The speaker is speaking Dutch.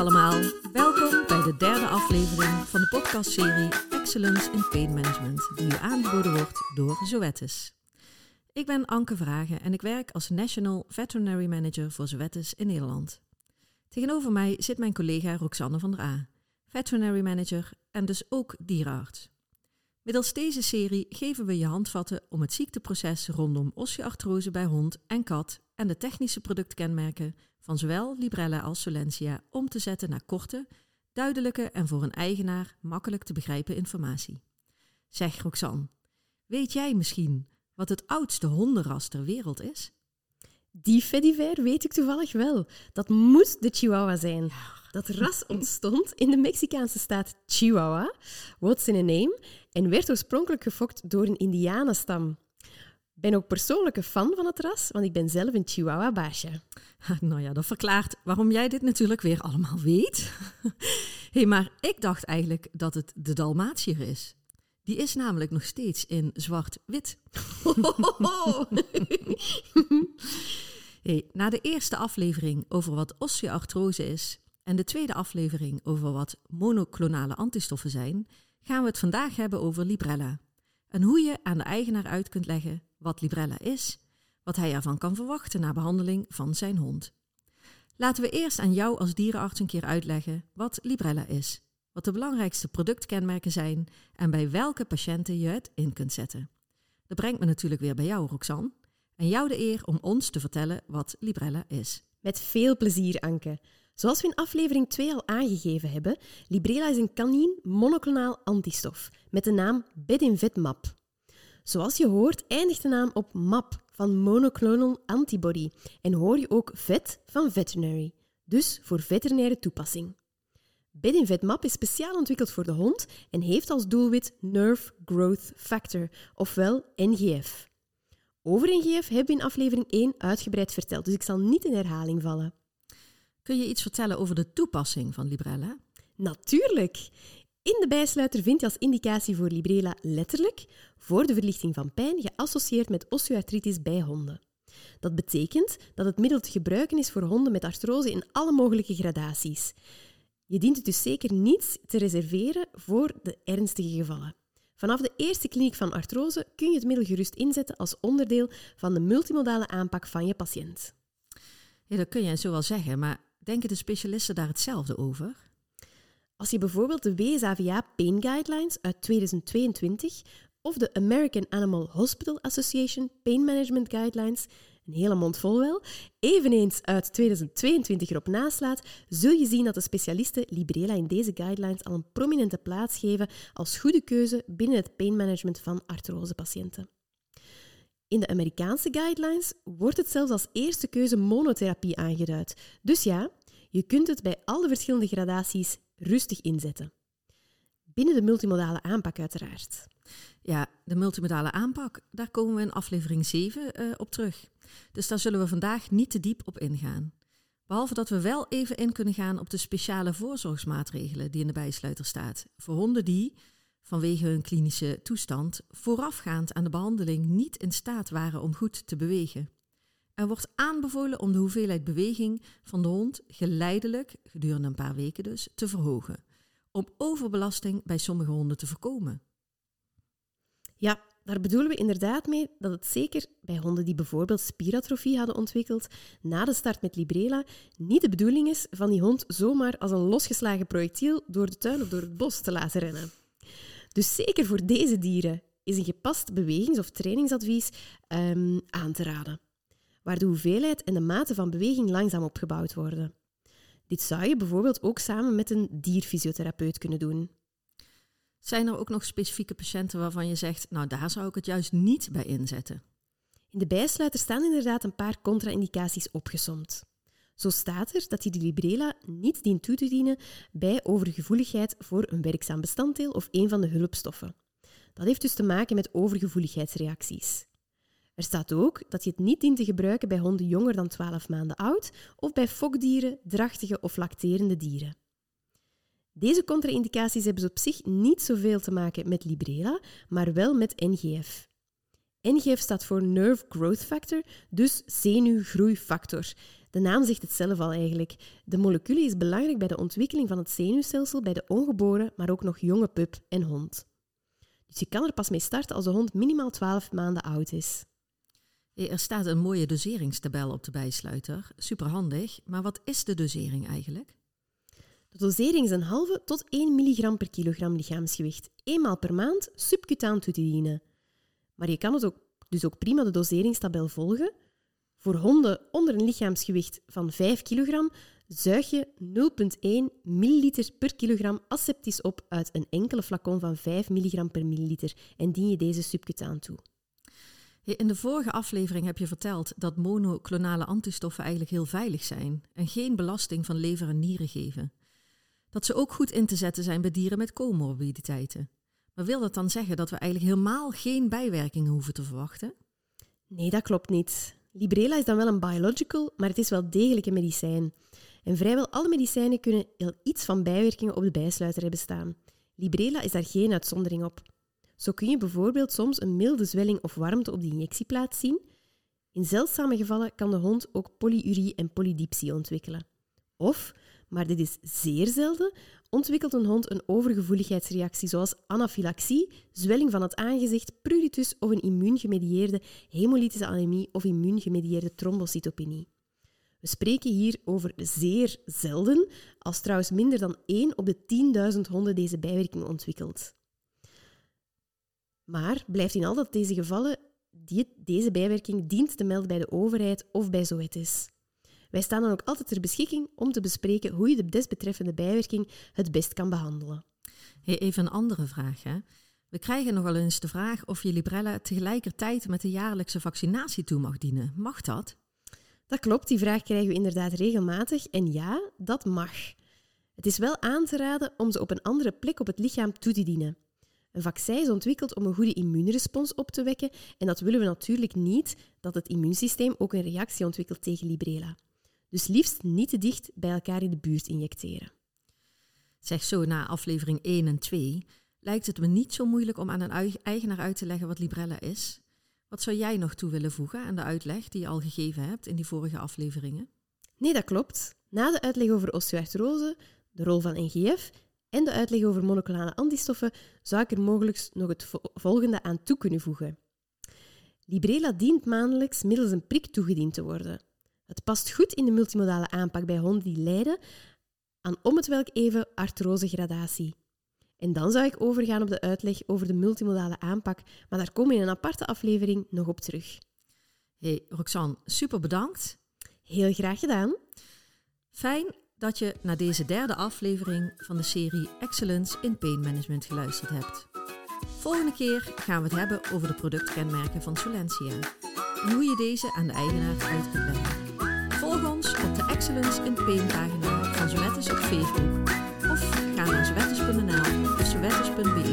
allemaal, welkom bij de derde aflevering van de podcastserie Excellence in Pain Management, die u aangeboden wordt door Zoetis. Ik ben Anke Vragen en ik werk als National Veterinary Manager voor Zoetis in Nederland. Tegenover mij zit mijn collega Roxanne van der A, Veterinary Manager en dus ook dierenarts. Middels deze serie geven we je handvatten om het ziekteproces rondom osteoartrose bij hond en kat en de technische productkenmerken van zowel Librella als Solensia om te zetten naar korte, duidelijke en voor een eigenaar makkelijk te begrijpen informatie. Zeg Roxanne, weet jij misschien wat het oudste hondenras ter wereld is? Die Fediver weet ik toevallig wel. Dat moet de Chihuahua zijn. Dat ras ontstond in de Mexicaanse staat Chihuahua, what's in a name, en werd oorspronkelijk gefokt door een Indianenstam. Ik ben ook persoonlijk een fan van het ras, want ik ben zelf een Chihuahua-baasje. Nou ja, dat verklaart waarom jij dit natuurlijk weer allemaal weet. hey, maar ik dacht eigenlijk dat het de Dalmatiër is. Die is namelijk nog steeds in zwart-wit. hey, na de eerste aflevering over wat osteoartrose is en de tweede aflevering over wat monoclonale antistoffen zijn, gaan we het vandaag hebben over Librella. En hoe je aan de eigenaar uit kunt leggen wat Librella is, wat hij ervan kan verwachten na behandeling van zijn hond. Laten we eerst aan jou als dierenarts een keer uitleggen wat Librella is, wat de belangrijkste productkenmerken zijn en bij welke patiënten je het in kunt zetten. Dat brengt me natuurlijk weer bij jou, Roxanne. En jou de eer om ons te vertellen wat Librella is. Met veel plezier, Anke. Zoals we in aflevering 2 al aangegeven hebben, Librela is een kanien monoclonaal antistof met de naam Bedinvetmap. Zoals je hoort eindigt de naam op MAP van monoclonal antibody en hoor je ook vet van veterinary, dus voor veterinaire toepassing. Bedinvetmap is speciaal ontwikkeld voor de hond en heeft als doelwit Nerve Growth Factor, ofwel NGF. Over NGF hebben we in aflevering 1 uitgebreid verteld, dus ik zal niet in herhaling vallen. Kun je iets vertellen over de toepassing van Librella? Natuurlijk! In de bijsluiter vind je als indicatie voor Librela letterlijk voor de verlichting van pijn geassocieerd met osteoartritis bij honden. Dat betekent dat het middel te gebruiken is voor honden met artrose in alle mogelijke gradaties. Je dient het dus zeker niet te reserveren voor de ernstige gevallen. Vanaf de eerste kliniek van artrose kun je het middel gerust inzetten als onderdeel van de multimodale aanpak van je patiënt. Ja, dat kun je zo wel zeggen, maar denken de specialisten daar hetzelfde over? Als je bijvoorbeeld de WSAVA Pain Guidelines uit 2022 of de American Animal Hospital Association Pain Management Guidelines, een hele mond vol wel, eveneens uit 2022 erop naslaat, zul je zien dat de specialisten Librela in deze guidelines al een prominente plaats geven als goede keuze binnen het painmanagement van artrosepatiënten. In de Amerikaanse guidelines wordt het zelfs als eerste keuze monotherapie aangeduid. Dus ja, je kunt het bij alle verschillende gradaties rustig inzetten. Binnen de multimodale aanpak uiteraard. Ja, de multimodale aanpak, daar komen we in aflevering 7 uh, eh, op terug. Dus daar zullen we vandaag niet te diep op ingaan. Behalve dat we wel even in kunnen gaan op de speciale voorzorgsmaatregelen die in de bijsluiter staat. Voor honden die, vanwege hun klinische toestand, voorafgaand aan de behandeling niet in staat waren om goed te bewegen. Er wordt aanbevolen om de hoeveelheid beweging van de hond geleidelijk, gedurende een paar weken dus, te verhogen. Om overbelasting bij sommige honden te voorkomen. Ja, daar bedoelen we inderdaad mee dat het zeker bij honden die bijvoorbeeld spieratrofie hadden ontwikkeld na de start met Librela niet de bedoeling is van die hond zomaar als een losgeslagen projectiel door de tuin of door het bos te laten rennen. Dus zeker voor deze dieren is een gepast bewegings- of trainingsadvies um, aan te raden waar de hoeveelheid en de mate van beweging langzaam opgebouwd worden. Dit zou je bijvoorbeeld ook samen met een dierfysiotherapeut kunnen doen. Zijn er ook nog specifieke patiënten waarvan je zegt, nou daar zou ik het juist niet bij inzetten? In de bijsluiter staan inderdaad een paar contra-indicaties opgesomd. Zo staat er dat je de Librela niet dient toe te dienen bij overgevoeligheid voor een werkzaam bestanddeel of een van de hulpstoffen. Dat heeft dus te maken met overgevoeligheidsreacties. Er staat ook dat je het niet dient te gebruiken bij honden jonger dan 12 maanden oud of bij fokdieren, drachtige of lacterende dieren. Deze contra-indicaties hebben op zich niet zoveel te maken met Librela, maar wel met NGF. NGF staat voor Nerve Growth Factor, dus zenuwgroeifactor. De naam zegt het zelf al eigenlijk. De molecule is belangrijk bij de ontwikkeling van het zenuwstelsel bij de ongeboren, maar ook nog jonge pup en hond. Dus je kan er pas mee starten als de hond minimaal 12 maanden oud is. Er staat een mooie doseringstabel op de bijsluiter. Superhandig, maar wat is de dosering eigenlijk? De dosering is een halve tot 1 milligram per kilogram lichaamsgewicht. Eenmaal per maand subcutaan toe te dienen. Maar je kan het ook, dus ook prima de doseringstabel volgen. Voor honden onder een lichaamsgewicht van 5 kilogram zuig je 0,1 milliliter per kilogram aseptisch op uit een enkele flacon van 5 milligram per milliliter en dien je deze subcutaan toe. In de vorige aflevering heb je verteld dat monoclonale antistoffen eigenlijk heel veilig zijn en geen belasting van lever en nieren geven. Dat ze ook goed in te zetten zijn bij dieren met comorbiditeiten. Maar wil dat dan zeggen dat we eigenlijk helemaal geen bijwerkingen hoeven te verwachten? Nee, dat klopt niet. Librela is dan wel een biological, maar het is wel degelijk een medicijn. En vrijwel alle medicijnen kunnen heel iets van bijwerkingen op de bijsluiter hebben staan. Librela is daar geen uitzondering op. Zo kun je bijvoorbeeld soms een milde zwelling of warmte op de injectieplaats zien. In zeldzame gevallen kan de hond ook polyurie en polydipsie ontwikkelen. Of, maar dit is zeer zelden, ontwikkelt een hond een overgevoeligheidsreactie zoals anafylaxie, zwelling van het aangezicht, pruritus of een immuungemedieerde hemolytische anemie of immuungemedieerde trombocytopenie. We spreken hier over zeer zelden, als trouwens minder dan 1 op de 10.000 honden deze bijwerking ontwikkelt. Maar blijft in al dat deze gevallen die, deze bijwerking dient te melden bij de overheid of bij Zoetis. Wij staan dan ook altijd ter beschikking om te bespreken hoe je de desbetreffende bijwerking het best kan behandelen. Hey, even een andere vraag. Hè? We krijgen nogal eens de vraag of je Librella tegelijkertijd met de jaarlijkse vaccinatie toe mag dienen. Mag dat? Dat klopt, die vraag krijgen we inderdaad regelmatig. En ja, dat mag. Het is wel aan te raden om ze op een andere plek op het lichaam toe te dienen. Een vaccin is ontwikkeld om een goede immuunrespons op te wekken en dat willen we natuurlijk niet dat het immuunsysteem ook een reactie ontwikkelt tegen Librela. Dus liefst niet te dicht bij elkaar in de buurt injecteren. Zeg zo na aflevering 1 en 2 lijkt het me niet zo moeilijk om aan een eigenaar uit te leggen wat Librella is. Wat zou jij nog toe willen voegen aan de uitleg die je al gegeven hebt in die vorige afleveringen? Nee, dat klopt. Na de uitleg over osteoartrose, de rol van NGF en de uitleg over monoclonale antistoffen zou ik er mogelijk nog het volgende aan toe kunnen voegen. Librela dient maandelijks middels een prik toegediend te worden. Het past goed in de multimodale aanpak bij honden die lijden aan om het welk even artrosegradatie. En dan zou ik overgaan op de uitleg over de multimodale aanpak, maar daar komen we in een aparte aflevering nog op terug. Hey Roxanne, super bedankt. Heel graag gedaan. Fijn dat je naar deze derde aflevering van de serie Excellence in Pain Management geluisterd hebt. Volgende keer gaan we het hebben over de productkenmerken van Solentia en hoe je deze aan de eigenaar uit kunt. Volg ons op de Excellence in Pain pagina van Zoettes op Facebook of ga naar zoettes.nl of zoettes.be